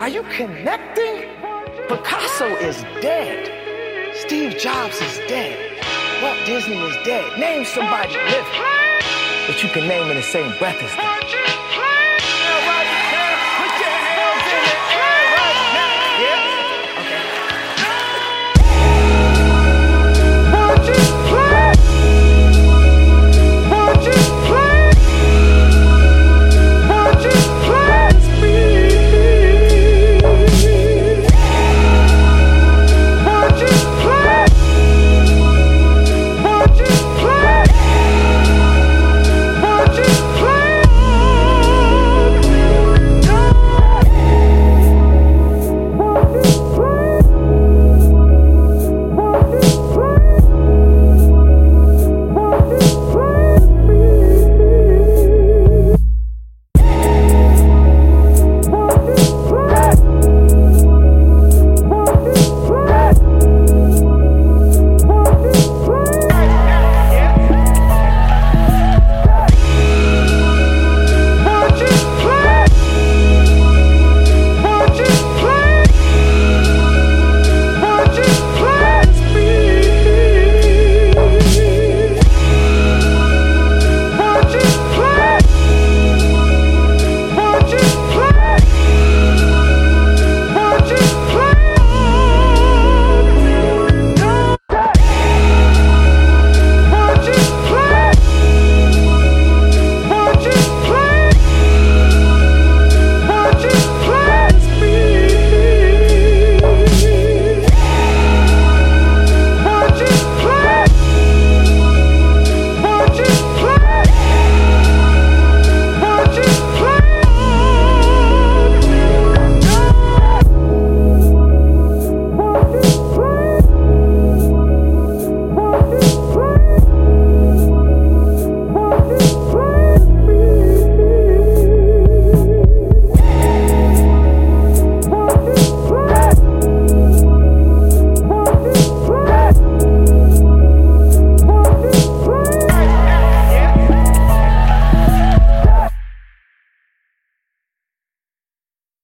Are you connecting? Picasso is dead. Steve Jobs is dead. Walt Disney is dead. Name somebody living that you can name in the same breath as them.